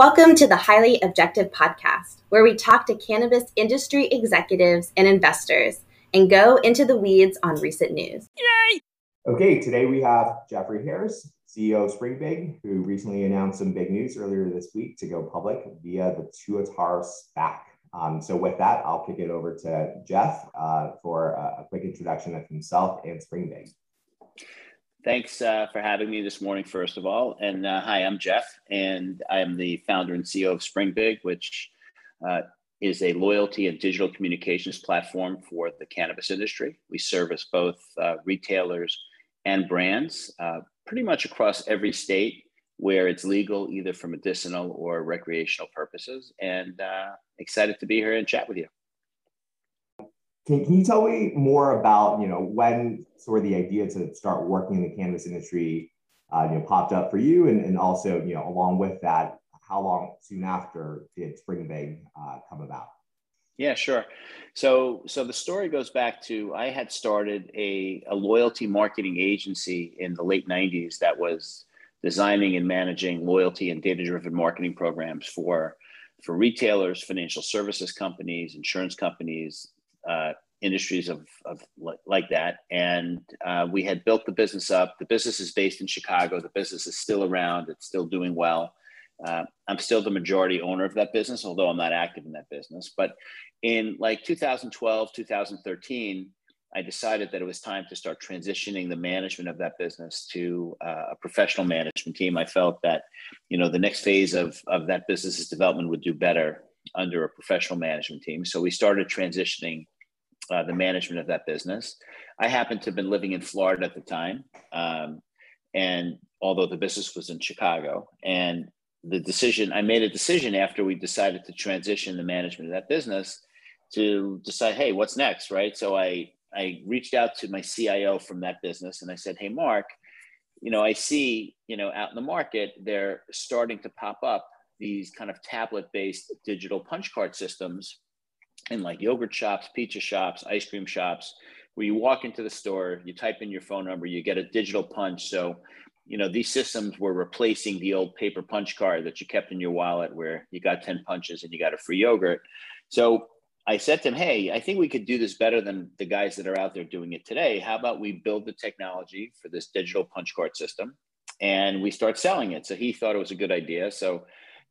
Welcome to the Highly Objective Podcast, where we talk to cannabis industry executives and investors and go into the weeds on recent news. Yay! Okay, today we have Jeffrey Harris, CEO of Springbig, who recently announced some big news earlier this week to go public via the Tuatara SPAC. Um, so with that, I'll kick it over to Jeff uh, for a, a quick introduction of himself and Springbig. Thanks uh, for having me this morning, first of all. And uh, hi, I'm Jeff, and I am the founder and CEO of Springbig, which uh, is a loyalty and digital communications platform for the cannabis industry. We service both uh, retailers and brands uh, pretty much across every state where it's legal, either for medicinal or recreational purposes. And uh, excited to be here and chat with you. Can, can you tell me more about, you know, when sort of the idea to start working in the cannabis industry, uh, you know, popped up for you, and, and also, you know, along with that, how long soon after did Springbig uh, come about? Yeah, sure. So, so the story goes back to I had started a, a loyalty marketing agency in the late '90s that was designing and managing loyalty and data-driven marketing programs for for retailers, financial services companies, insurance companies, uh, industries of, of like that. And uh, we had built the business up. The business is based in Chicago. The business is still around. It's still doing well. Uh, I'm still the majority owner of that business, although I'm not active in that business. But in like 2012, 2013, I decided that it was time to start transitioning the management of that business to uh, a professional management team. I felt that, you know, the next phase of, of that business's development would do better under a professional management team. So we started transitioning uh, the management of that business. I happened to have been living in Florida at the time. Um, and although the business was in Chicago, and the decision, I made a decision after we decided to transition the management of that business to decide, hey, what's next, right? So I, I reached out to my CIO from that business and I said, hey, Mark, you know, I see, you know, out in the market, they're starting to pop up these kind of tablet based digital punch card systems in like yogurt shops, pizza shops, ice cream shops, where you walk into the store, you type in your phone number, you get a digital punch. So, you know, these systems were replacing the old paper punch card that you kept in your wallet where you got 10 punches and you got a free yogurt. So I said to him, Hey, I think we could do this better than the guys that are out there doing it today. How about we build the technology for this digital punch card system and we start selling it? So he thought it was a good idea. So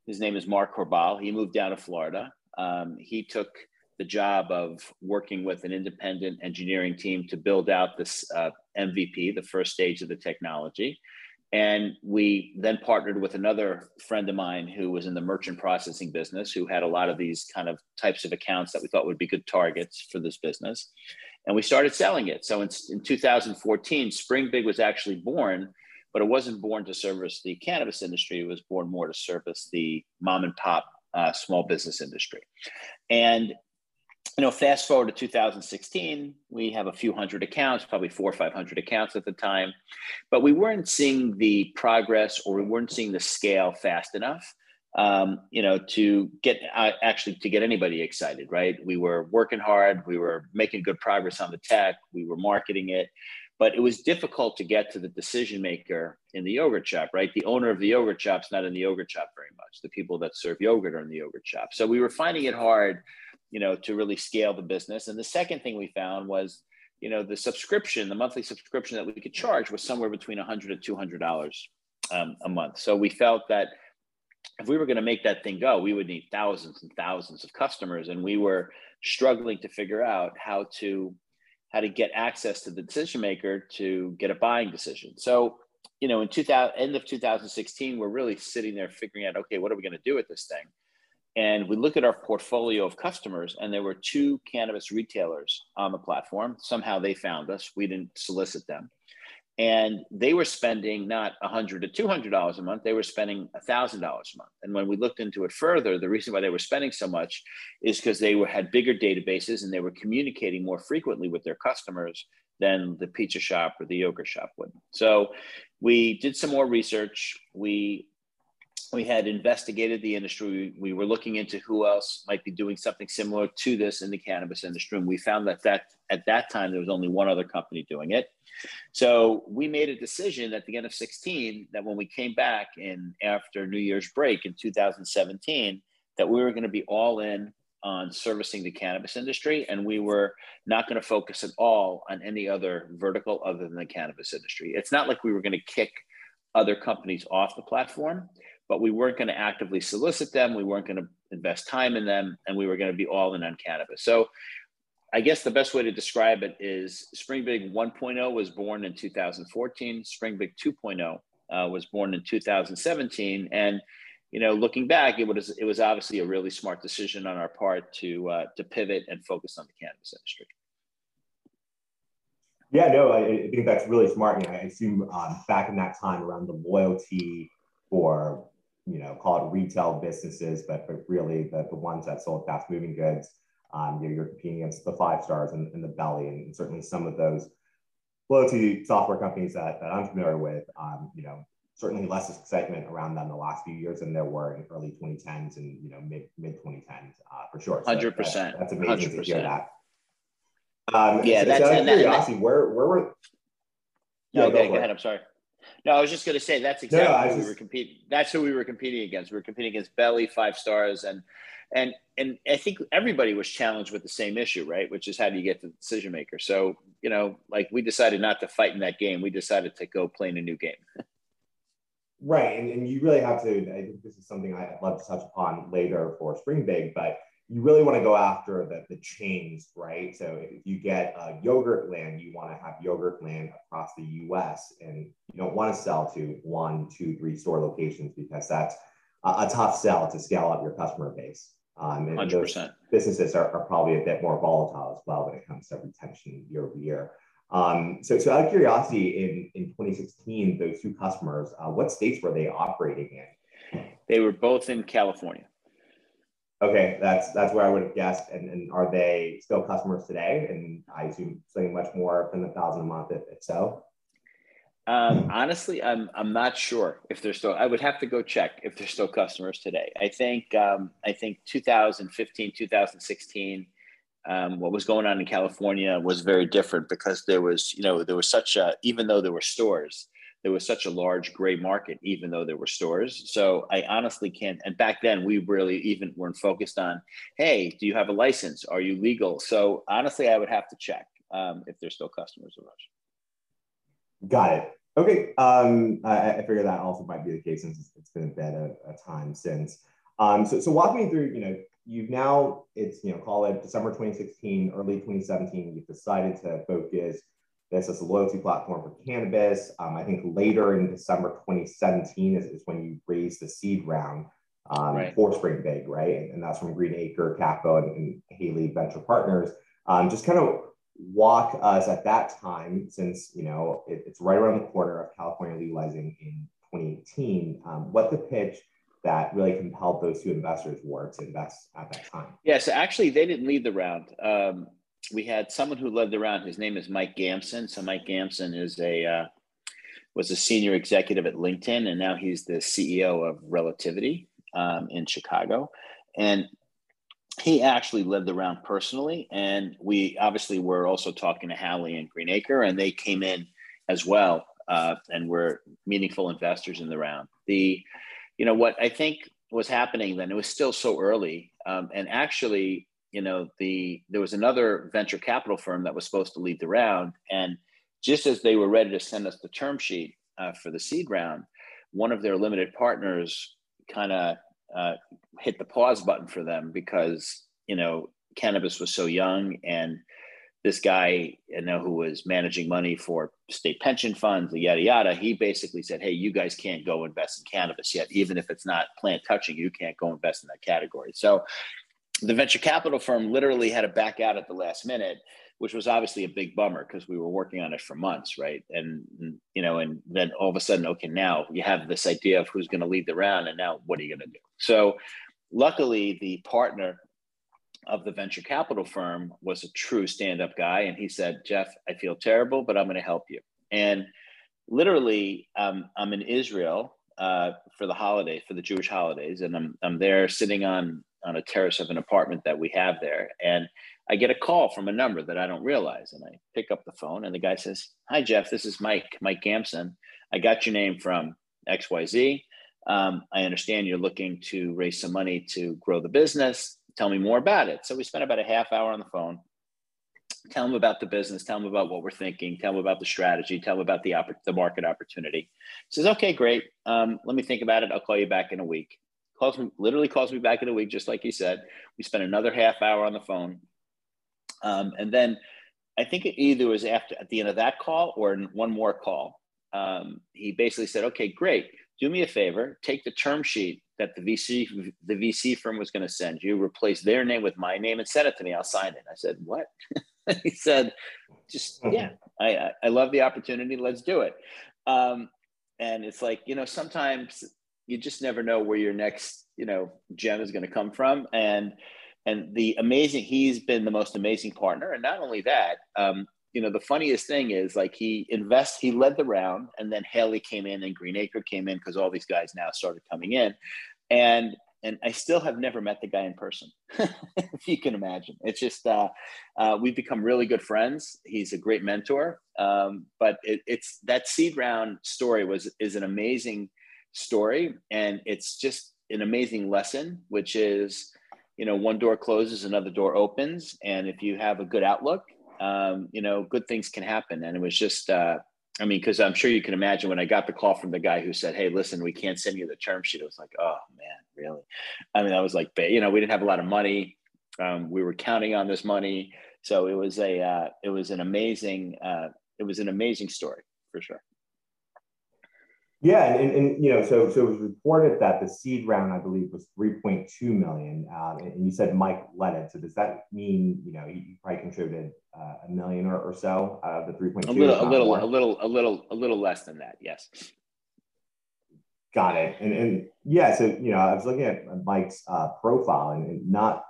his name is Mark Corbal. He moved down to Florida. Um, he took the job of working with an independent engineering team to build out this uh, MVP, the first stage of the technology. And we then partnered with another friend of mine who was in the merchant processing business, who had a lot of these kind of types of accounts that we thought would be good targets for this business. And we started selling it. So in, in 2014, Springbig was actually born but it wasn't born to service the cannabis industry. It was born more to service the mom and pop uh, small business industry. And you know, fast forward to 2016, we have a few hundred accounts, probably four or 500 accounts at the time, but we weren't seeing the progress or we weren't seeing the scale fast enough, um, you know, to get uh, actually to get anybody excited, right? We were working hard, we were making good progress on the tech, we were marketing it, but it was difficult to get to the decision maker in the yogurt shop, right? The owner of the yogurt shop's not in the yogurt shop very much. The people that serve yogurt are in the yogurt shop. So we were finding it hard, you know, to really scale the business. And the second thing we found was, you know, the subscription, the monthly subscription that we could charge was somewhere between 100 and 200 dollars um, a month. So we felt that if we were going to make that thing go, we would need thousands and thousands of customers, and we were struggling to figure out how to how to get access to the decision maker to get a buying decision. So, you know, in 2000, end of 2016, we're really sitting there figuring out, okay, what are we going to do with this thing? And we look at our portfolio of customers, and there were two cannabis retailers on the platform. Somehow they found us. We didn't solicit them and they were spending not 100 to 200 dollars a month they were spending $1000 a month and when we looked into it further the reason why they were spending so much is because they were had bigger databases and they were communicating more frequently with their customers than the pizza shop or the yogurt shop would so we did some more research we we had investigated the industry. We, we were looking into who else might be doing something similar to this in the cannabis industry. And we found that, that at that time, there was only one other company doing it. So we made a decision at the end of 16 that when we came back in after New Year's break in 2017, that we were going to be all in on servicing the cannabis industry and we were not going to focus at all on any other vertical other than the cannabis industry. It's not like we were going to kick other companies off the platform but we weren't going to actively solicit them. We weren't going to invest time in them, and we were going to be all in on cannabis. So, I guess the best way to describe it is Springbig 1.0 was born in 2014. Springbig 2.0 uh, was born in 2017, and you know, looking back, it was it was obviously a really smart decision on our part to uh, to pivot and focus on the cannabis industry. Yeah, no, I, I think that's really smart. I assume um, back in that time around the loyalty for you know, call it retail businesses, but, but really the, the ones that sold fast moving goods, um, you're, you're, competing against the five stars and, and the belly, and certainly some of those loyalty software companies that, that I'm familiar with, um, you know, certainly less excitement around them the last few years than there were in early 2010s and you know mid mid 2010s uh, for sure. So percent. That's amazing 100%. to hear that. Um, yeah, so, that's so curiosity. That, where where were? Yeah, okay, go, go ahead. I'm sorry. No, I was just going to say that's exactly no, who just... we were competing. That's who we were competing against. We were competing against Belly, Five Stars, and and and I think everybody was challenged with the same issue, right? Which is how do you get to the decision maker? So you know, like we decided not to fight in that game. We decided to go play in a new game. right, and, and you really have to. I think this is something I'd love to touch upon later for Springbig, but you really want to go after the, the chains, right? So if you get a Yogurtland, you want to have Yogurtland across the US and you don't want to sell to one, two, three store locations because that's a, a tough sell to scale up your customer base. Um, and 100%. those businesses are, are, probably a bit more volatile as well when it comes to retention year over year. Um, so, so out of curiosity, in, in 2016, those two customers, uh, what states were they operating in? They were both in California. Okay, that's that's where I would have guessed. And, and are they still customers today? And I assume something much more than a thousand a month, if, if so. Um, honestly, I'm I'm not sure if they're still. I would have to go check if they're still customers today. I think um, I think 2015, 2016. Um, what was going on in California was very different because there was, you know, there was such a, even though there were stores, there was such a large gray market, even though there were stores. So I honestly can't. And back then, we really even weren't focused on, hey, do you have a license? Are you legal? So honestly, I would have to check um, if they're still customers of ours. Got it. Okay. Um, I, I figure that also might be the case since it's been a bit of a time since. Um, so, so walk me through, you know, you've now, it's, you know, call it December 2016, early 2017, you've decided to focus this is a loyalty platform for cannabis. Um, I think later in December 2017 is, is when you raised the seed round um, right. for Springbig, right? And, and, that's from Green Acre, Capital, and, and Halley Venture Partners. Um, just kind of walk us at that time, since you know it, it's right around the corner of California legalizing in 2018. Um, what the pitch that really compelled those two investors were to invest at that time? Yeah, so actually they didn't lead the round. Um, we had someone who led the round. His name is Mike Gamson. So Mike Gamson is a uh, was a senior executive at LinkedIn, and now he's the CEO of Relativity um, in Chicago. And he actually led the round personally, and we obviously were also talking to Halley and Greenacre, and they came in as well, uh, and were meaningful investors in the round. The, you know, what I think was happening then, it was still so early, um, and actually you know the there was another venture capital firm that was supposed to lead the round and just as they were ready to send us the term sheet uh, for the seed round one of their limited partners kind of uh, hit the pause button for them because you know cannabis was so young and this guy you know who was managing money for state pension funds yada yada he basically said hey you guys can't go invest in cannabis yet. Even if it's not plant touching you can't go invest in that category. So the venture capital firm literally had to back out at the last minute which was obviously a big bummer because we were working on it for months right? And you know and then all of a sudden okay now you have this idea of who's going to lead the round and now what are you going to do? So luckily the partner of the venture capital firm was a true stand-up guy and he said jeff i feel terrible but i'm going to help you. And literally um, i'm in israel uh, for the holiday for the Jewish holidays, and I'm I'm there sitting on on a terrace of an apartment that we have there, and I get a call from a number that I don't realize, and I pick up the phone, and the guy says, "Hi Jeff, this is Mike Mike Gamson. I got your name from X Y Z. Um, I understand you're looking to raise some money to grow the business. Tell me more about it." So we spent about a half hour on the phone tell them about the business, tell them about what we're thinking, tell them about the strategy, tell them about the, opp- the market opportunity. He says, okay, great. Um, let me think about it. I'll call you back in a week. Calls me, literally calls me back in a week, just like he said. We spent another half hour on the phone. Um, and then I think it either was after at the end of that call or one more call. Um, he basically said, okay, great. Do me a favor, take the term sheet that the VC the VC firm was going to send you, replace their name with my name, and send it to me. I'll sign it. I said, "What?" he said, just mm-hmm. yeah, I I love the opportunity. Let's do it. Um, and it's like you know sometimes you just never know where your next you know gem is going to come from and and the amazing he's been the most amazing partner and not only that um, you know the funniest thing is like he invests he led the round and then halley came in and greenacre came in because all these guys now started coming in and and I still have never met the guy in person, if you can imagine. It's just uh, uh, we've become really good friends. He's a great mentor, um, but it, it's that seed round story was is an amazing story, and it's just an amazing lesson, which is you know one door closes, another door opens, and if you have a good outlook, um, you know good things can happen. And it was just uh, I mean, because I'm sure you can imagine when I got the call from the guy who said, "Hey, listen, we can't send you the term sheet." It was like, "Oh man, really?" I mean, I was like, you know, we didn't have a lot of money. Um, we were counting on this money, so it was a, uh, it was an amazing, uh, it was an amazing story for sure. Yeah, and, and, you know, so so it was reported that the seed round, I believe, was 3.2 million, um, and, you said Mike led it. So does that mean you know he probably contributed uh, a million or, or so out of the 3.2? A little, a little, more? a little, a little, a little less than that. Yes. Got it. And and yeah, so you know, I was looking at Mike's uh, profile and, and, not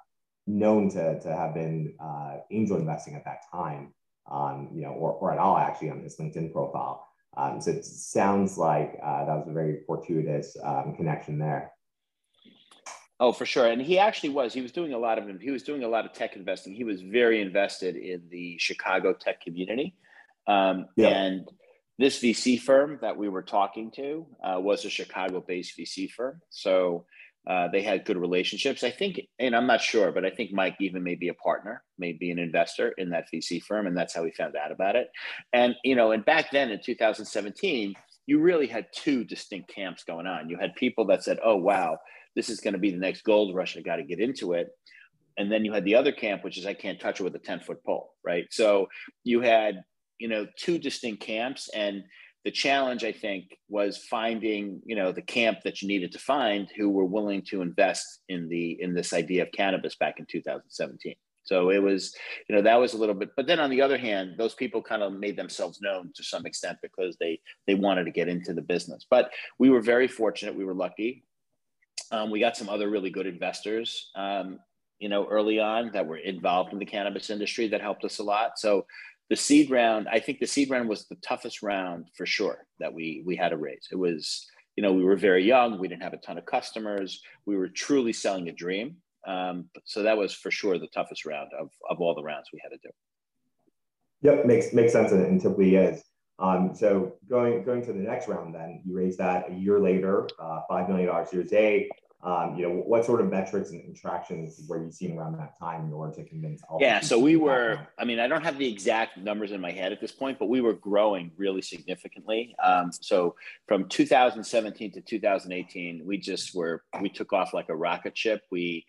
known to to have been uh, angel investing at that time, um, you know, or, or at all actually on his LinkedIn profile. Um, so it sounds like uh, that was a very fortuitous um, connection there. Oh, for sure. And he actually was. He was doing a lot of he was doing a lot of tech investing. He was very invested in the Chicago tech community. Um, yeah. And this VC firm that we were talking to uh, was a Chicago-based VC firm. So uh, they had good relationships. I think, and I'm not sure, but I think Mike even may be a partner, may be an investor in that VC firm, and that's how we found out about it. And you know, and back then in 2017, you really had two distinct camps going on. You had people that said, "Oh, wow, this is going to be the next gold rush. I got to get into it." And then you had the other camp, which is I can't touch it with a 10 foot pole, right? So you had, you know, two distinct camps, and the challenge i think was finding you know the camp that you needed to find who were willing to invest in the in this idea of cannabis back in 2017 so it was you know that was a little bit but then on the other hand those people kind of made themselves known to some extent because they they wanted to get into the business. But we were very fortunate we were lucky. Um, we got some other really good investors um, you know early on that were involved in the cannabis industry that helped us a lot. So the seed round, I think the seed round was the toughest round for sure that we we had to raise. It was, you know, we were very young, we didn't have a ton of customers, we were truly selling a dream. Um, so that was for sure the toughest round of, of all the rounds we had to do. Yep, makes makes sense and, and typically is. Um, so going going to the next round, then you raised that a year later, uh, five million dollars Series A um, you know, what sort of metrics and interactions were you seeing around that time in order to convince? All? Yeah, so we were. I mean, I don't have the exact numbers in my head at this point, but we were growing really significantly. Um, so from 2017 to 2018, we just were we took off like a rocket ship. We,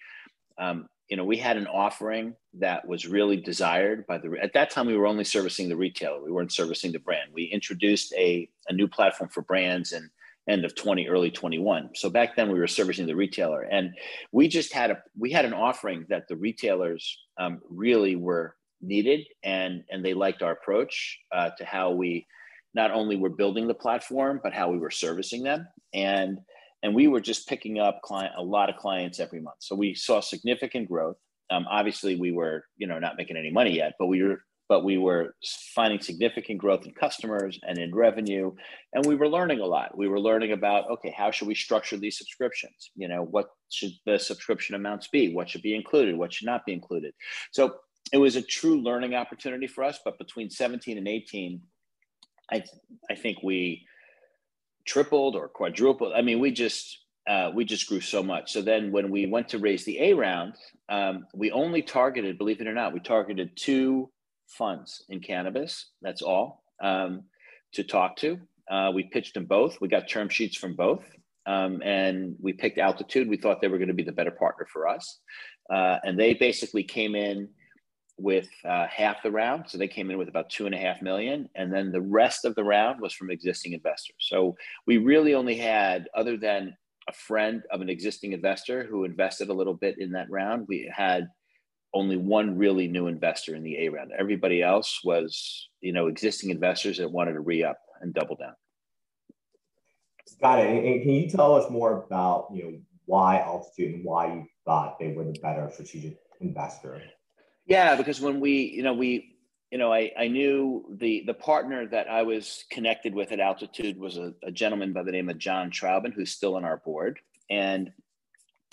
um, you know, we had an offering that was really desired by the. At that time, we were only servicing the retailer. We weren't servicing the brand. We introduced a a new platform for brands and end of 20 early 21 so back then we were servicing the retailer and we just had a we had an offering that the retailers um, really were needed and and they liked our approach uh, to how we not only were building the platform but how we were servicing them. And and we were just picking up client a lot of clients every month. So we saw significant growth. Um, obviously we were you know not making any money yet but we were but we were finding significant growth in customers and in revenue and we were learning a lot. We were learning about okay how should we structure these subscriptions? You know what should the subscription amounts be? What should be included? What should not be included? So it was a true learning opportunity for us but between 17 and 18 i i think we tripled or quadrupled. I mean we just uh, we just grew so much. So then when we went to raise the A round, um, we only targeted, believe it or not, we targeted two funds in cannabis. That's all um, to talk to. Uh, we pitched them both. We got term sheets from both. Um, and we picked Altitude. We thought they were going to be the better partner for us. Uh, and they basically came in with uh, half the round. So they came in with about two and a half million. And then the rest of the round was from existing investors. So we really only had, other than a friend of an existing investor who invested a little bit in that round. We had only one really new investor in the A round. Everybody else was, you know, existing investors that wanted to re up and double down. Got it. And can you tell us more about, you know, why Altitude and why you thought they were the better strategic investor? Yeah, because when we, you know, we you know, I, I knew the the partner that I was connected with at Altitude was a, a gentleman by the name of John Trauben, who's still on our board. And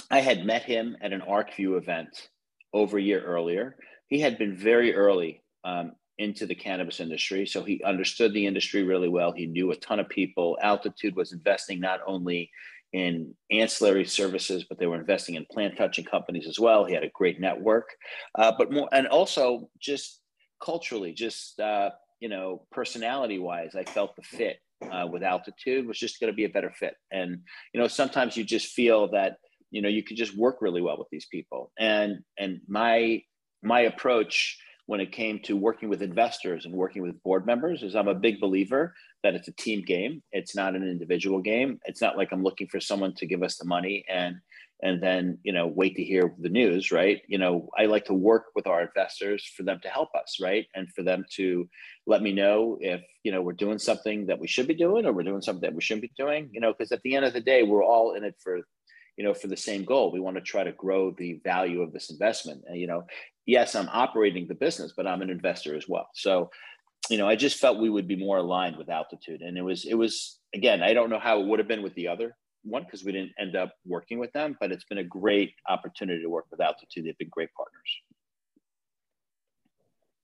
I had met him at an ArcView event over a year earlier. He had been very early um, into the cannabis industry, so he understood the industry really well. He knew a ton of people. Altitude was investing not only in ancillary services, but they were investing in plant touching companies as well. He had a great network, uh, but more and also just culturally, just uh, you know, personality wise, I felt the fit uh, with altitude was just going to be a better fit. And you know, sometimes you just feel that you know you could just work really well with these people. And and my my approach when it came to working with investors and working with board members is I'm a big believer that it's a team game. It's not an individual game. It's not like I'm looking for someone to give us the money and and then you know wait to hear the news right you know i like to work with our investors for them to help us right and for them to let me know if you know we're doing something that we should be doing or we're doing something that we shouldn't be doing you know because at the end of the day we're all in it for you know for the same goal we want to try to grow the value of this investment and you know yes i'm operating the business but i'm an investor as well so you know i just felt we would be more aligned with altitude and it was it was again i don't know how it would have been with the other one because we didn't end up working with them, but it's been a great opportunity to work with Altitude. They've been great partners.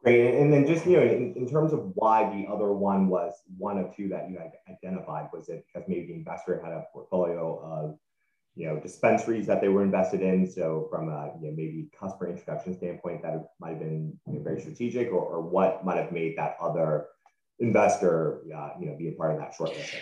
Great. And then just, you know, in, in, terms of why the other one was one of two that you identified, was it because maybe the investor had a portfolio of, you know, dispensaries that they were invested in? So from a, you know, maybe customer introduction standpoint, that might have been you know, very strategic or, or what might have made that other investor, uh, you know, be a part of that short list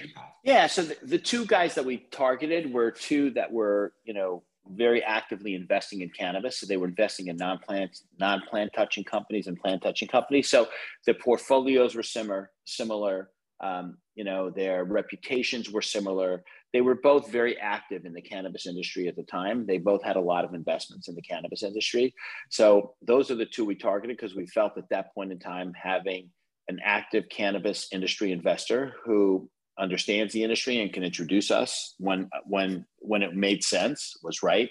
Yeah. So the, the two guys that we targeted were two that were, you know, very actively investing in cannabis. So they were investing in non-plant, non-plant touching companies and plant touching companies. So the portfolios were similar, similar. Um, you know, their reputations were similar. They were both very active in the cannabis industry at the time. They both had a lot of investments in the cannabis industry. So those are the two we targeted because we felt at that point in time having an active cannabis industry investor who understands the industry and can introduce us when when when it made sense was right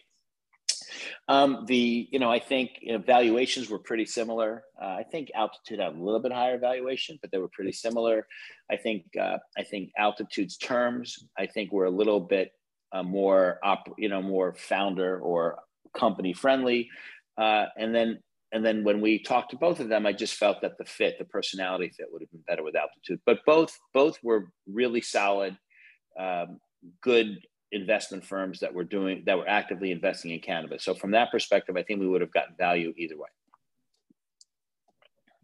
um, the you know i think you know, valuations were pretty similar. Uh, i think altitude had a little bit higher valuation but they were pretty similar. I think uh, i think altitude's terms i think were a little bit uh, more op, you know more founder or company friendly. Uh, and then and then when we talked to both of them, I just felt that the fit, the personality fit, would have been better with altitude. But both both were really solid, um, good investment firms that were doing that were actively investing in cannabis. So from that perspective, I think we would have gotten value either way.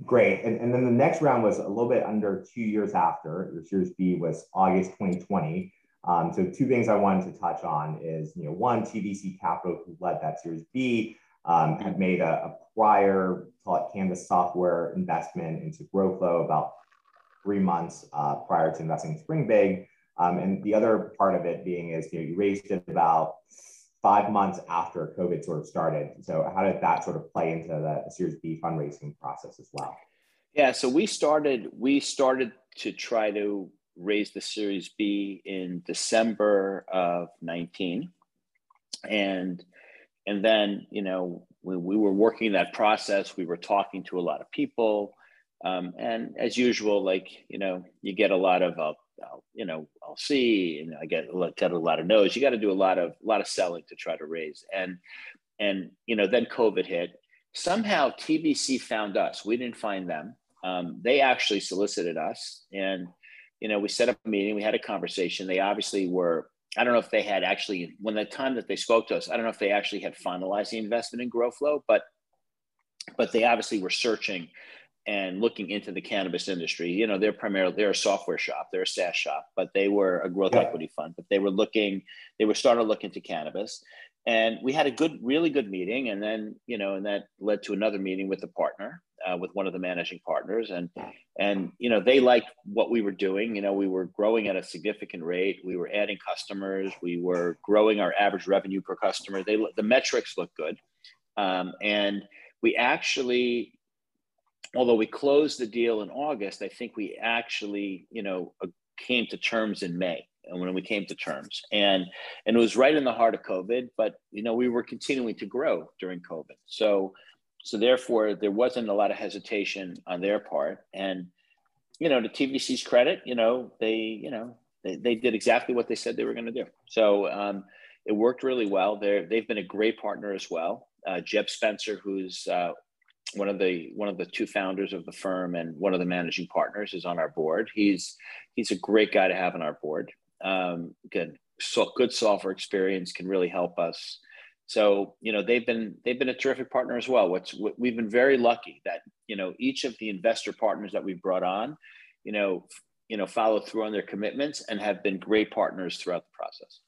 Great. And, and then the next round was a little bit under two years after. Your Series B was August 2020. Um, so two things I wanted to touch on is, you know, one, TVC Capital, who led that Series B, um, had made a, a prior, call cannabis software investment into GrowFlow about three months uh, prior to investing in Springbig. Um, and the other part of it being is, you know, you raised it about five months after COVID sort of started. So how did that sort of play into the, the Series B fundraising process as well? Yeah, so we started we started to try to raise the Series B in December of 19. And and then you know we, we were working that process we were talking to a lot of people Um, and as usual, like you know, you get a lot of I'll, I'll you know I'll see, and I get get a lot of no's. You got to do a lot of a lot of selling to try to raise, and and you know then COVID hit. Somehow TVC found us. We didn't find them. Um, they actually solicited us, and you know we set up a meeting. We had a conversation. They obviously were I don't know if they had actually, when the time that they spoke to us, I don't know if they actually had finalized the investment in GrowFlow, but but they obviously were searching and looking into the cannabis industry. You know, they're primarily they're a software shop, they're a SaaS shop, but they were a growth yeah. equity fund. But they were looking, they were starting to look into cannabis, and we had a good, really good meeting, and then you know, and that led to another meeting with the partner, uh, with one of the managing partners, and and you know, they liked what we were doing. You know, we were growing at a significant rate. We were adding customers. We were growing our average revenue per customer. They the metrics look good, um, and we actually although we closed the deal in August, I think we actually, you know, uh, came to terms in May and when we came to terms. And and it was right in the heart of covid but you know we were continuing to grow during covid. So so therefore there wasn't a lot of hesitation on their part. And you know to tvc's credit you know they you know they, they did exactly what they said they were going to do. So um, it worked really well. They they've been a great partner as well. Uh, jeb spencer who's uh, one of the one of the two founders of the firm and one of the managing partners is on our board. He's he's a great guy to have on our board. Um, good so good software experience can really help us. So you know they've been they've been a terrific partner as well. What's we've been very lucky that you know each of the investor partners that we've brought on, you know you know follow through on their commitments and have been great partners throughout the process.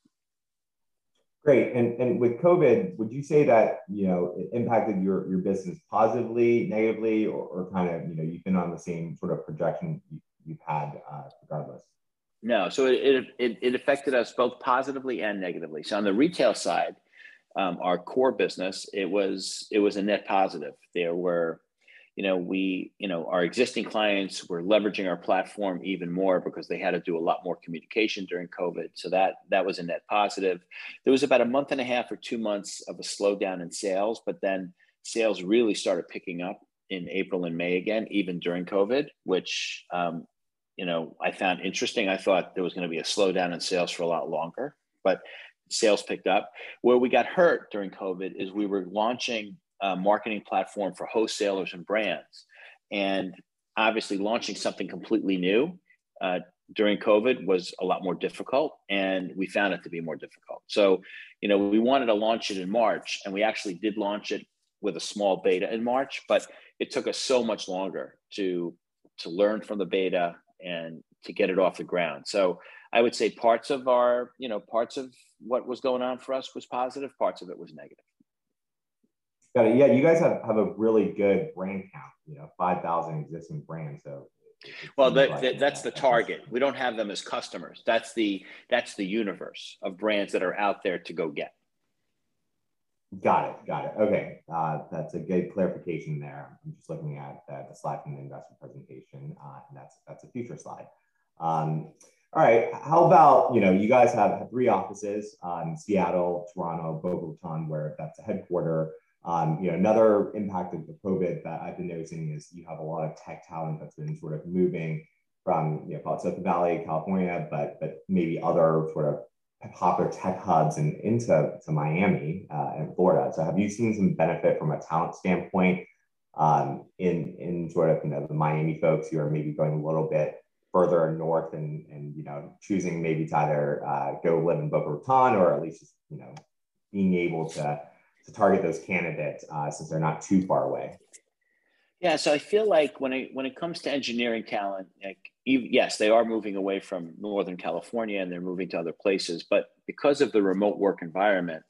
Great. And, and with COVID, would you say that, you know, it impacted your, your business positively, negatively, or, or kind of, you know, you've been on the same sort of projection you, have had uh, regardless? No. So it, it, it affected us both positively and negatively. So on the retail side, um, our core business, it was, it was a net positive. There were, you know, we, you know, our existing clients were leveraging our platform even more because they had to do a lot more communication during COVID. So that that was a net positive. There was about a month and a half or two months of a slowdown in sales, but then sales really started picking up in April and May again, even during COVID, which um, you know I found interesting. I thought there was going to be a slowdown in sales for a lot longer, but sales picked up. Where we got hurt during COVID is we were launching uh, marketing platform for wholesalers and brands. And obviously, launching something completely new uh, during COVID was a lot more difficult, and we found it to be more difficult. So, you know, we wanted to launch it in March, and we actually did launch it with a small beta in March, but it took us so much longer to to learn from the beta and to get it off the ground. So I would say parts of our, you know, parts of what was going on for us was positive, parts of it was negative. Got it. Yeah, you guys have, have a really good brand count. You know, five thousand existing brands. So, well, that, that, that's the target. We don't have them as customers. That's the that's the universe of brands that are out there to go get. Got it. Got it. Okay, uh, that's a good clarification there. I'm just looking at uh, the slide from the investment presentation, uh, and that's that's a future slide. Um, all right. How about, you know, you guys have three offices, um, Seattle, Toronto, Boca Raton, where that's a headquarter. Um, you know, another impact of the COVID that I've been noticing is you have a lot of tech talent that's been sort of moving from, you know, call Silicon Valley, California, but but maybe other sort of popular tech hubs and into to Miami uh, and Florida. So have you seen some benefit from a talent standpoint um, in in sort of you know the Miami folks who are maybe going a little bit further north and and you know choosing maybe to either uh, go live in Boca Raton or at least just, you know being able to to target those candidates uh, since they're not too far away? Yeah, so I feel like when it when it comes to engineering talent, like yes, they are moving away from Northern California and they're moving to other places, but because of the remote work environment,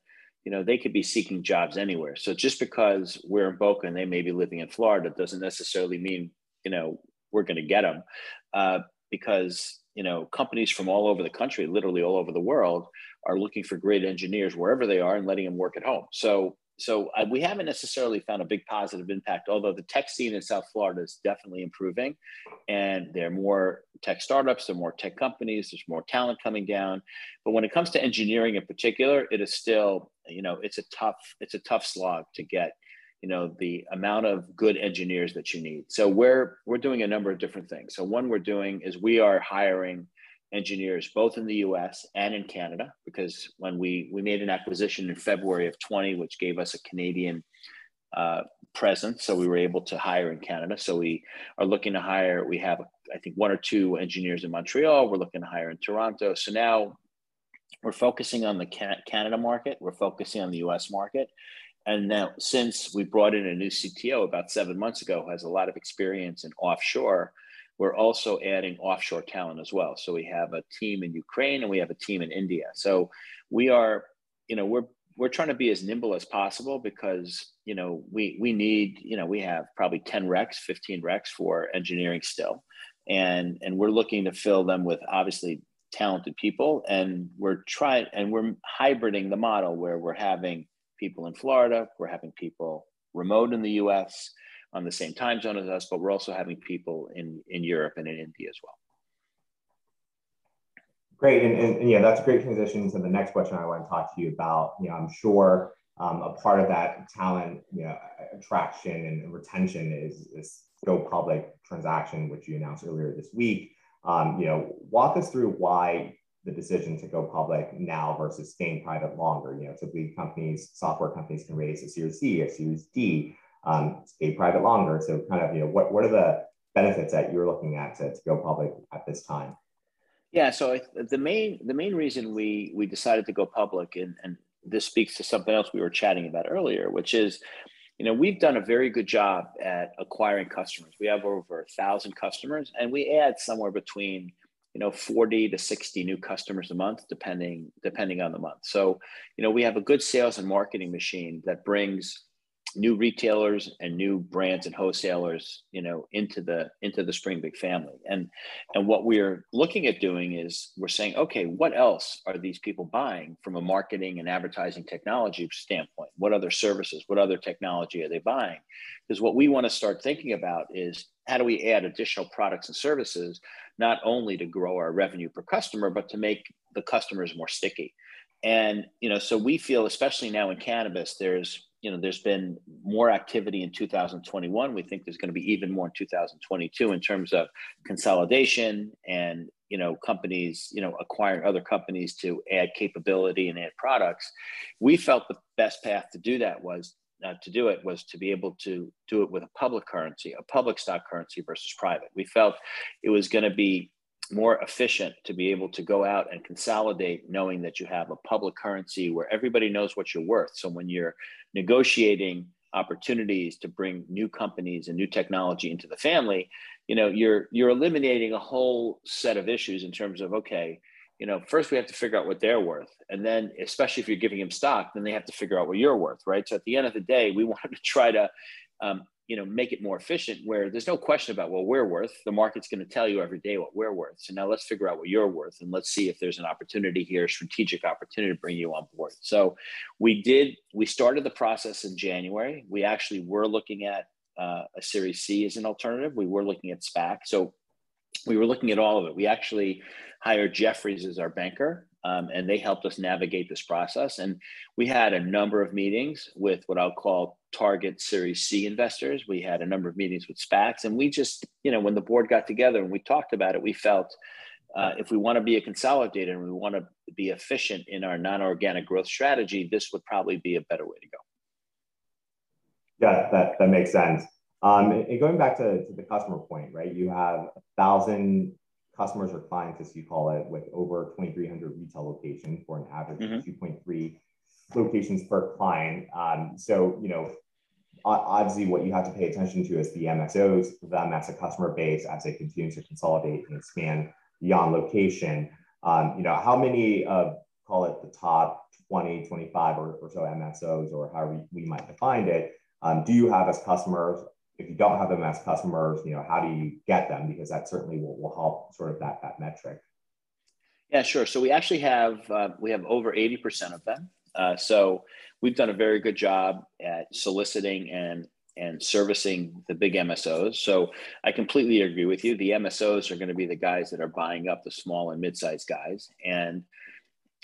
you know, they could be seeking jobs anywhere. So just because we're in Boca and they may be living in Florida doesn't necessarily mean you know we're going to get them, uh, because you know companies from all over the country, literally all over the world, are looking for great engineers wherever they are and letting them work at home. So so uh, we haven't necessarily found a big positive impact, although the tech scene in South Florida is definitely improving, and there are more tech startups, there are more tech companies, there's more talent coming down. But when it comes to engineering in particular, it is still, you know, it's a tough, it's a tough slog to get, you know the amount of good engineers that you need so we're we're doing a number of different things so one we're doing is we are hiring engineers both in the us and in canada because when we we made an acquisition in february of 20 which gave us a canadian uh, presence so we were able to hire in canada. So we are looking to hire we have i think one or two engineers in montreal. We're looking to hire in toronto. So now we're focusing on the canada market. We're focusing on the us market. And now, since we brought in a new CTO about seven months ago, who has a lot of experience in offshore, we're also adding offshore talent as well. So we have a team in Ukraine and we have a team in India. So we are, you know, we're we're trying to be as nimble as possible because you know we we need you know we have probably 10 recs 15 recs for engineering still and and we're looking to fill them with obviously talented people and we're trying and we're hybriding the model where we're having people in Florida, we're having people remote in the US on the same time zone as us, but we're also having people in, in Europe and in India as well. Great, and, and, and, yeah, that's a great transition to the next question I want to talk to you about. You know, I'm sure um, a part of that talent, you know, attraction and retention is this go public transaction, which you announced earlier this week. Um, you know, walk us through why the decision to go public now versus staying private longer. You know, typically companies, software companies can raise a Series C, a Series D, um, stay private longer. So kind of, you know, what, what are the benefits that you're looking at to, to go public at this time? Yeah, so the main the main reason we we decided to go public, and, and this speaks to something else we were chatting about earlier, which is, you know, we've done a very good job at acquiring customers. We have over a thousand customers, and we add somewhere between you know 40 to 60 new customers a month depending depending on the month so you know we have a good sales and marketing machine that brings new retailers and new brands and wholesalers you know into the into the SpringBig family. And and what we're looking at doing is we're saying okay what else are these people buying from a marketing and advertising technology standpoint? What other services what other technology are they buying? Because what we want to start thinking about is how do we add additional products and services not only to grow our revenue per customer but to make the customers more sticky. And you know so we feel especially now in cannabis there's you know there's been more activity in 2021 we think there's going to be even more in 2022 in terms of consolidation and you know companies you know acquiring other companies to add capability and add products. We felt the best path to do that was uh, to do it was to be able to do it with a public currency a public stock currency versus private. We felt it was going to be more efficient to be able to go out and consolidate knowing that you have a public currency where everybody knows what you're worth. So when you're negotiating opportunities to bring new companies and new technology into the family you know you're you're eliminating a whole set of issues in terms of okay you know first we have to figure out what they're worth. And then especially if you're giving them stock then they have to figure out what you're worth right? So at the end of the day we wanted to try to um, you know make it more efficient where there's no question about what we're worth the market's going to tell you every day what we're worth. So now let's figure out what you're worth and let's see if there's an opportunity here a strategic opportunity to bring you on board. So we did we started the process in january. We actually were looking at uh, a series c as an alternative. We were looking at spac. So we were looking at all of it. We actually hired jefferies as our banker um, and they helped us navigate this process. And we had a number of meetings with what I'll call target Series C investors. We had a number of meetings with SPACs, and we just, you know, when the board got together and we talked about it, we felt uh, if we want to be a consolidator and we want to be efficient in our non-organic growth strategy, this would probably be a better way to go. Yeah, that, that makes sense. Um, and going back to, to the customer point, right? You have a thousand customers or clients, as you call it, with over 2,300 retail locations for an average mm-hmm. of 2.3 locations per client. Um, so, you know, obviously what you have to pay attention to is the MSOs, them as a customer base as they continue to consolidate and expand beyond location. Um, you know, how many of, call it the top 20, 25 or, or so MSOs or however we might define it, um, do you have as customers? if you don't have them as customers, you know, how do you get them? Because that certainly will, will help sort of that, that metric. Yeah, sure. So we actually have, uh, we have over 80% of them. Uh, so we've done a very good job at soliciting and and servicing the big MSOs. So I completely agree with you. The MSOs are going to be the guys that are buying up the small and mid-sized guys, and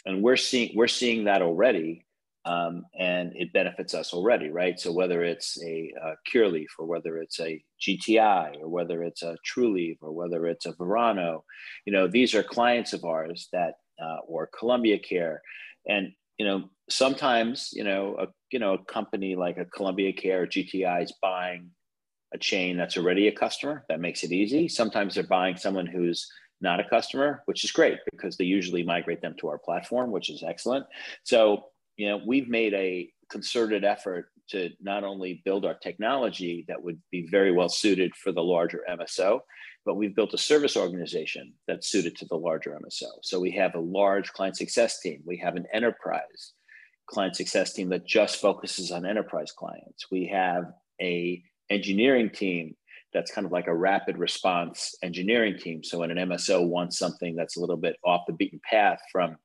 and we're seeing we're seeing that already um, and it benefits us already, right? So whether it's a, a Curaleaf or whether it's a GTI or whether it's a Trulieve or whether it's a Verano, you know, these are clients of ours that uh, or Columbia Care, and you know, sometimes you know a you know a company like a Columbia Care or GTI is buying a chain that's already a customer. That makes it easy. Sometimes they're buying someone who's not a customer, which is great because they usually migrate them to our platform, which is excellent. So you know, we've made a concerted effort to not only build our technology that would be very well suited for the larger MSO, but we've built a service organization that's suited to the larger MSO. So we have a large client success team. We have an enterprise client success team that just focuses on enterprise clients. We have a engineering team that's kind of like a rapid response engineering team. So when an MSO wants something that's a little bit off the beaten path from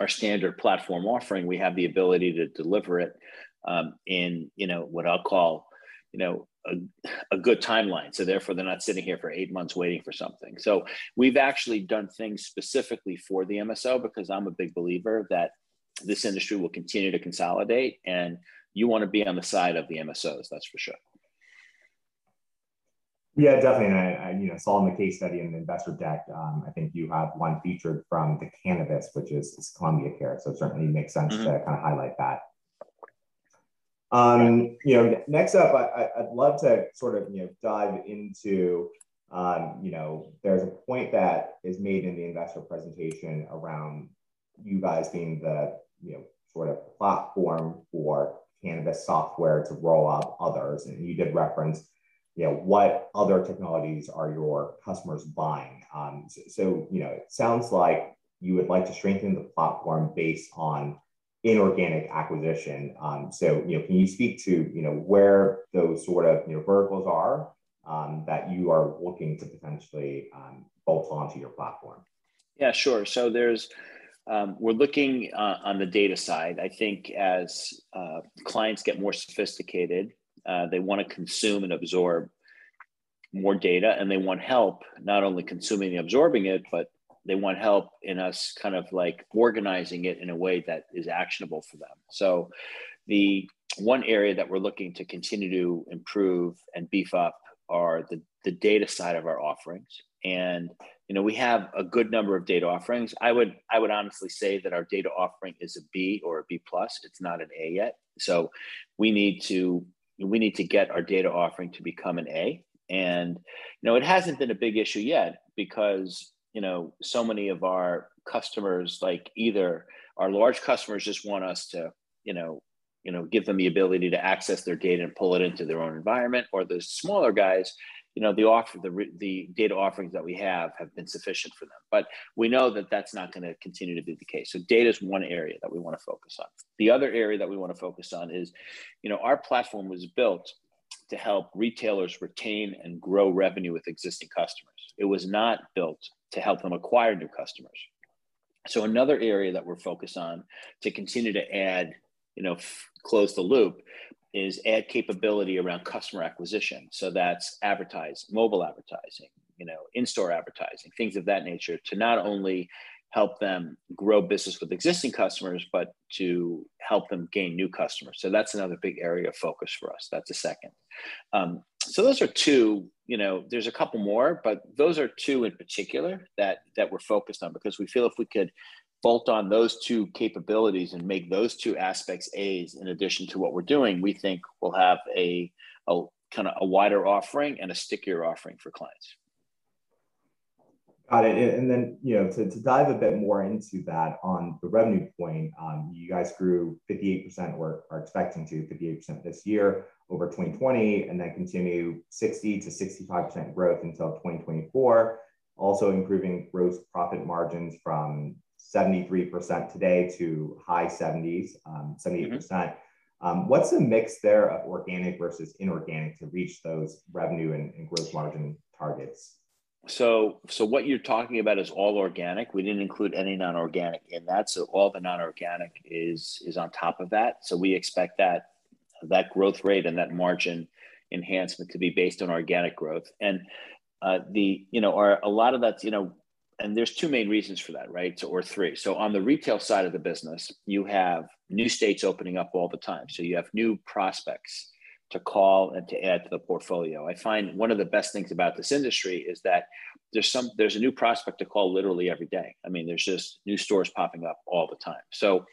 our standard platform offering, we have the ability to deliver it um, in, you know, what I'll call, you know, a, a, good timeline. So therefore, they're not sitting here for eight months waiting for something. So we've actually done things specifically for the MSO because I'm a big believer that this industry will continue to consolidate, and you want to be on the side of the MSOs. That's for sure. Yeah, definitely. And I, I, you know, saw in the case study in the investor deck, um, I think you have one featured from the cannabis, which is, is Columbia Care. So it certainly makes sense mm-hmm. to kind of highlight that. Um, you know, next up, I, would love to sort of, you know, dive into, um, you know, there's a point that is made in the investor presentation around you guys being the, you know, sort of platform for cannabis software to roll out others. And you did reference you know, what other technologies are your customers buying? Um, so, so, you know, it sounds like you would like to strengthen the platform based on inorganic acquisition. Um, so, you know, can you speak to, you know, where those sort of, you know, verticals are um, that you are looking to potentially um, bolt onto your platform? Yeah, sure. So there's, um, we're looking uh, on the data side. I think as uh, clients get more sophisticated, uh, they want to consume and absorb more data and they want help not only consuming and absorbing it, but they want help in us kind of like organizing it in a way that is actionable for them. So, the one area that we're looking to continue to improve and beef up are the, the data side of our offerings. And you know, we have a good number of data offerings. I would I would honestly say that our data offering is a B or a B plus. It's not an A yet. So we need to we need to get our data offering to become an A. And you know, it hasn't been a big issue yet because you know so many of our customers, like either our large customers, just want us to you know you know give them the ability to access their data and pull it into their own environment, or the smaller guys you know the offer the the data offerings that we have have been sufficient for them. But we know that that's not going to continue to be the case. So data is one area that we want to focus on. The other area that we want to focus on is you know our platform was built to help retailers retain and grow revenue with existing customers. It was not built to help them acquire new customers so another area that we're focused on to continue to add you know f- close the loop is add capability around customer acquisition. So that's advertise, mobile advertising, you know, in-store advertising, things of that nature to not only help them grow business with existing customers, but to help them gain new customers. So that's another big area of focus for us. That's a second. Um, so those are two. You know, there's a couple more, but those are two in particular that that we're focused on because we feel if we could bolt on those two capabilities and make those two aspects A's in addition to what we're doing, we think we'll have a, a kind of a wider offering and a stickier offering for clients. Got it. And then, you know, to, to dive a bit more into that on the revenue point, um, you guys grew 58% or are expecting to 58% this year over 2020, and then continue 60 to 65% growth until 2024. Also improving gross profit margins from 73% today to high 70s, um, 78%. Mm-hmm. Um, what's the mix there of organic versus inorganic to reach those revenue and, and gross margin targets? So, so what you're talking about is all organic. We didn't include any non-organic in that. So all the non-organic is is on top of that. So we expect that that growth rate and that margin enhancement to be based on organic growth. And uh, the you know, are a lot of that's you know and there's two main reasons for that, right? So, or three. So on the retail side of the business, you have new states opening up all the time. So you have new prospects to call and to add to the portfolio. I find one of the best things about this industry is that there's some there's a new prospect to call literally every day. I mean, there's just new stores popping up all the time. So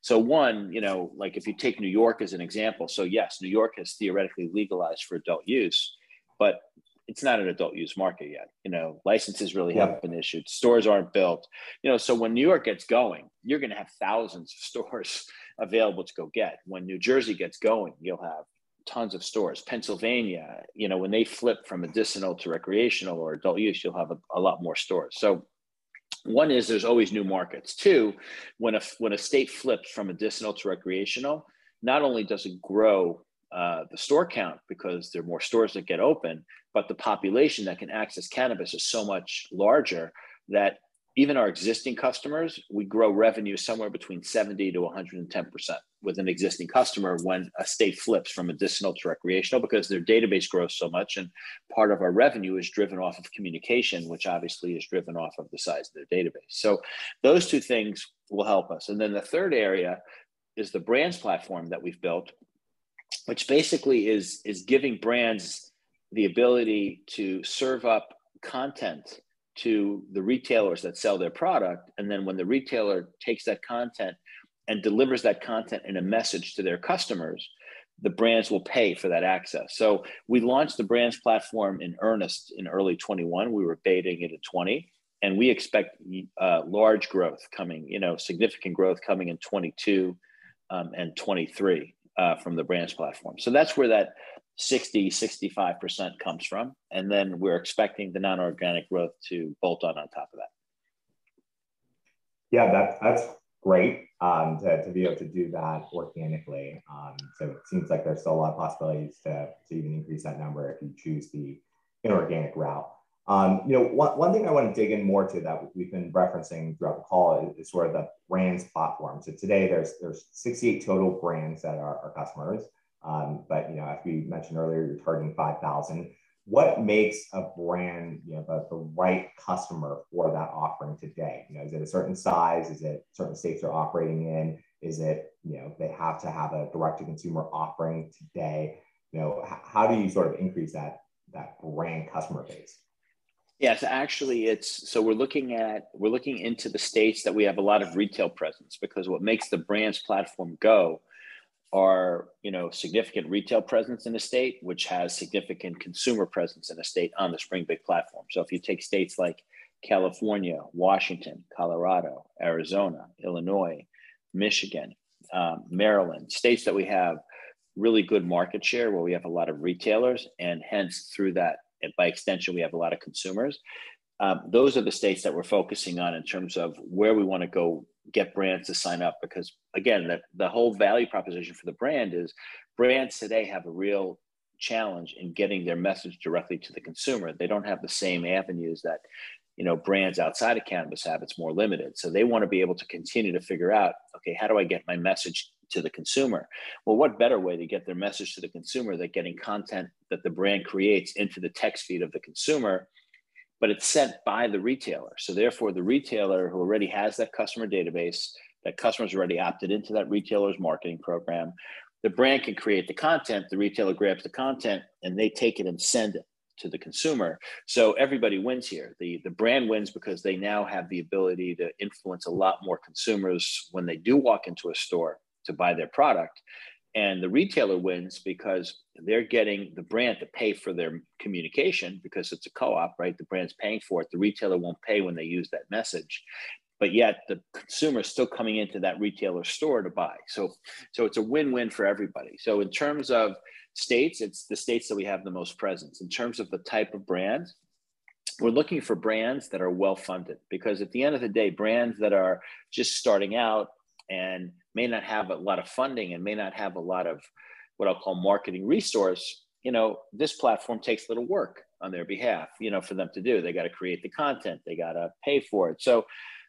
so one, you know, like if you take New York as an example, so yes, New York has theoretically legalized for adult use, but it's not an adult use market yet. You know, licenses really yeah. haven't been issued, stores aren't built. You know, so when New York gets going, you're going to have thousands of stores available to go get. When New Jersey gets going, you'll have tons of stores. Pennsylvania, you know, when they flip from medicinal to recreational or adult use, you'll have a, a lot more stores. So one is there's always new markets. Two, when a when a state flips from medicinal to recreational, not only does it grow uh, the store count because there are more stores that get open, but the population that can access cannabis is so much larger that even our existing customers, we grow revenue somewhere between 70 to 110% with an existing customer when a state flips from medicinal to recreational because their database grows so much. And part of our revenue is driven off of communication, which obviously is driven off of the size of their database. So those two things will help us. And then the third area is the brands platform that we've built, which basically is, is giving brands the ability to serve up content to the retailers that sell their product. And then when the retailer takes that content and delivers that content in a message to their customers, the brands will pay for that access. So we launched the brands platform in earnest in early 21. We were baiting it at 20, and we expect uh, large growth coming, you know, significant growth coming in 22 um, and 23 uh, from the brands platform. So that's where that 60, 65% comes from. And then we're expecting the non organic growth to bolt on on top of that. Yeah, that, that's great um, to, to be able to do that organically. Um, so it seems like there's still a lot of possibilities to, to even increase that number if you choose the inorganic route. Um, you know, one, one thing I want to dig in more to that we've been referencing throughout the call is, is sort of the brands platform. So today there's there's 68 total brands that are our customers. Um, but you know, as we mentioned earlier, you're targeting 5,000. What makes a brand, you know, the, the right customer for that offering today? You know, is it a certain size? Is it certain states they're operating in? Is it, you know, they have to have a direct-to-consumer offering today? You know, h- how do you sort of increase that that brand customer base? Yes, actually, it's so we're looking at we're looking into the states that we have a lot of retail presence because what makes the brands platform go are you know significant retail presence in a state which has significant consumer presence in a state on the springbig platform. So if you take states like california washington colorado arizona illinois michigan um, maryland states that we have really good market share where we have a lot of retailers and hence through that and by extension we have a lot of consumers. Um, those are the states that we're focusing on in terms of where we want to go get brands to sign up because again the, the whole value proposition for the brand is brands today have a real challenge in getting their message directly to the consumer. They don't have the same avenues that you know brands outside of cannabis have. It's more limited. So they want to be able to continue to figure out okay how do i get my message to the consumer? Well what better way to get their message to the consumer than getting content that the brand creates into the text feed of the consumer but it's sent by the retailer. So therefore, the retailer who already has that customer database, that customers already opted into that retailer's marketing program, the brand can create the content, the retailer grabs the content, and they take it and send it to the consumer. So everybody wins here. The, the brand wins because they now have the ability to influence a lot more consumers when they do walk into a store to buy their product and the retailer wins because they're getting the brand to pay for their communication because it's a co-op right? The brand's paying for it. The retailer won't pay when they use that message. But yet the consumer is still coming into that retailer store to buy. So so it's a win-win for everybody. So in terms of states it's the states that we have the most presence. In terms of the type of brands we're looking for brands that are well funded because at the end of the day brands that are just starting out and may not have a lot of funding and may not have a lot of what I'll call marketing resource, you know, this platform takes a little work on their behalf, you know, for them to do. They got to create the content, they got to pay for it. So,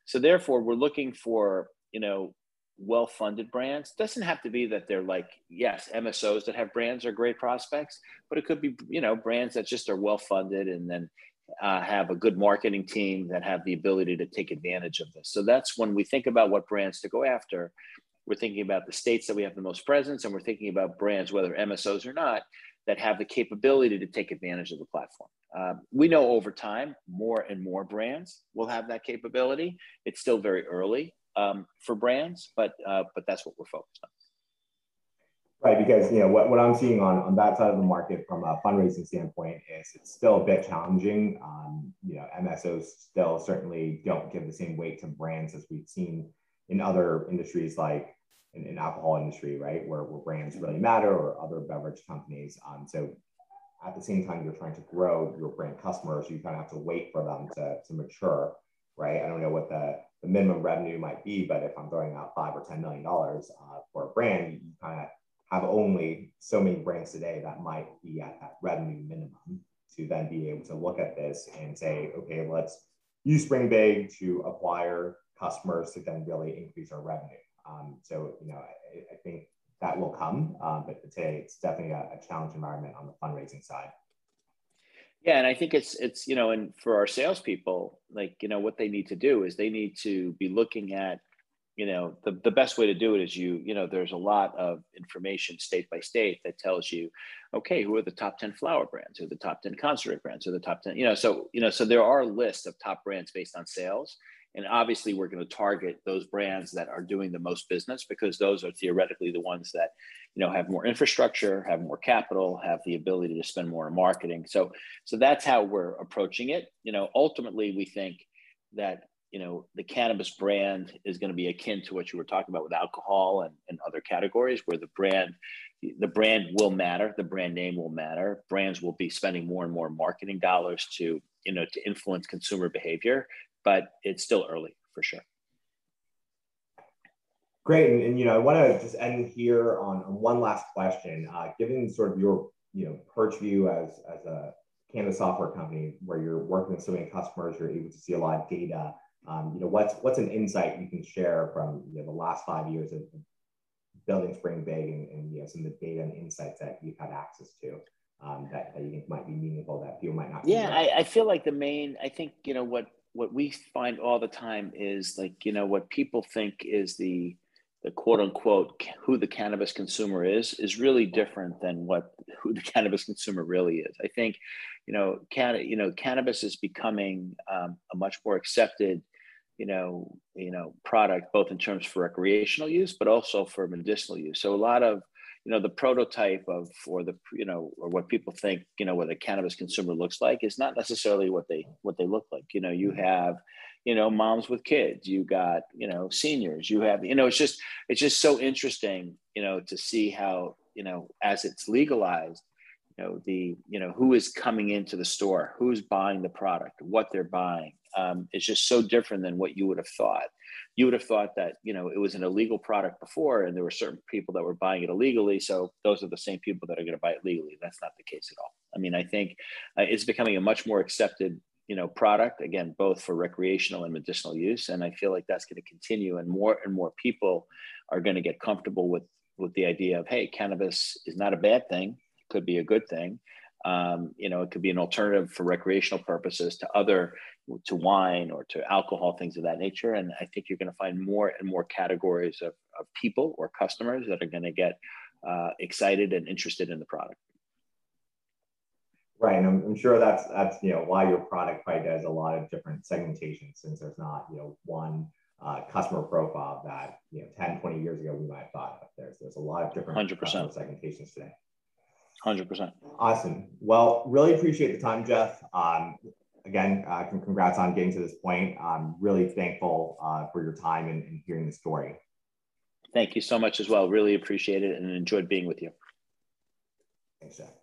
so therefore, we're looking for, you know, well-funded brands. Doesn't have to be that they're like, yes, MSOs that have brands are great prospects, but it could be, you know, brands that just are well-funded and then uh, have a good marketing team that have the ability to take advantage of this. So that's when we think about what brands to go after. We're thinking about the states that we have the most presence, and we're thinking about brands, whether MSOs or not, that have the capability to take advantage of the platform. Uh, we know over time, more and more brands will have that capability. It's still very early um, for brands, but uh, but that's what we're focused on. Right, because you know what, what I'm seeing on, on that side of the market from a fundraising standpoint is it's still a bit challenging. Um, you know, MSOs still certainly don't give the same weight to brands as we've seen in other industries like in, in alcohol industry, right, where, where brands really matter or other beverage companies. Um, so at the same time, you're trying to grow your brand customers, you kind of have to wait for them to, to mature, right? I don't know what the, the minimum revenue might be, but if I'm throwing out five or $10 million uh, for a brand, you kind of have only so many brands today that might be at that revenue minimum to then be able to look at this and say, okay, let's use springbig to acquire customers to then really increase our revenue. Um, so, you know, I, I, think that will come, um, but today it's definitely a, a challenge environment on the fundraising side. Yeah, and I think it's it's you know, and for our salespeople, like you know, what they need to do is they need to be looking at you know the, the best way to do it is you you know there's a lot of information state by state that tells you okay who are the top 10 flower brands? Who are the top 10 concentrate brands? Who are the top 10 you know so you know so there are lists of top brands based on sales. And obviously we're going to target those brands that are doing the most business because those are theoretically the ones that you know have more infrastructure have more capital have the ability to spend more on marketing. So so that's how we're approaching it. You know ultimately we think that you know the cannabis brand is going to be akin to what you were talking about with alcohol and, and other categories where the brand the brand will matter the brand name will matter. Brands will be spending more and more marketing dollars to you know to influence consumer behavior but it's still early for sure. Great and, and you know i want to just end here on, on one last question. Uh, given sort of your you know perch view as as a cannabis software company where you're working with so many customers you're able to see a lot of data um, you know, what's what's an insight you can share from you know, the last five years of building springbig and, and you know some of the data and insights that you've had access to um, that, that you think might be meaningful that people might not. Yeah, I, I feel like the main. I think you know what what we find all the time is like you know what people think is the the quote unquote who the cannabis consumer is is really different than what who the cannabis consumer really is. I think, you know, can you know cannabis is becoming um, a much more accepted you know, you know, product both in terms for recreational use, but also for medicinal use. So a lot of, you know, the prototype of or the you know or what people think you know what a cannabis consumer looks like is not necessarily what they what they look like. You know, you have, you know, moms with kids, you got you know seniors, you have you know it's just it's just so interesting you know to see how you know as it's legalized you know the you know who is coming into the store who's buying the product what they're buying um, is just so different than what you would have thought. You would have thought that you know it was an illegal product before and there were certain people that were buying it illegally. So those are the same people that are going to buy it legally. That's not the case at all. I mean i think uh, it's becoming a much more accepted you know product again both for recreational and medicinal use. And i feel like that's going to continue and more and more people are going to get comfortable with with the idea of hey cannabis is not a bad thing. Could be a good thing. Um, you know, it could be an alternative for recreational purposes to other, to wine or to alcohol, things of that nature. And I think you're going to find more and more categories of, of people or customers that are going to get uh, excited and interested in the product. Right, and I'm, I'm, sure that's that's you know why your product probably does a lot of different segmentation since there's not you know one uh, customer profile that you know 10, 20 years ago we might have thought of. There's there's a lot of different 100%. segmentations today. 100%. Awesome. Well, really appreciate the time, Jeff. Um, again, uh, congrats on getting to this point. I'm really thankful uh, for your time and, and hearing the story. Thank you so much as well. Really appreciate it and enjoyed being with you. Thanks, Jeff.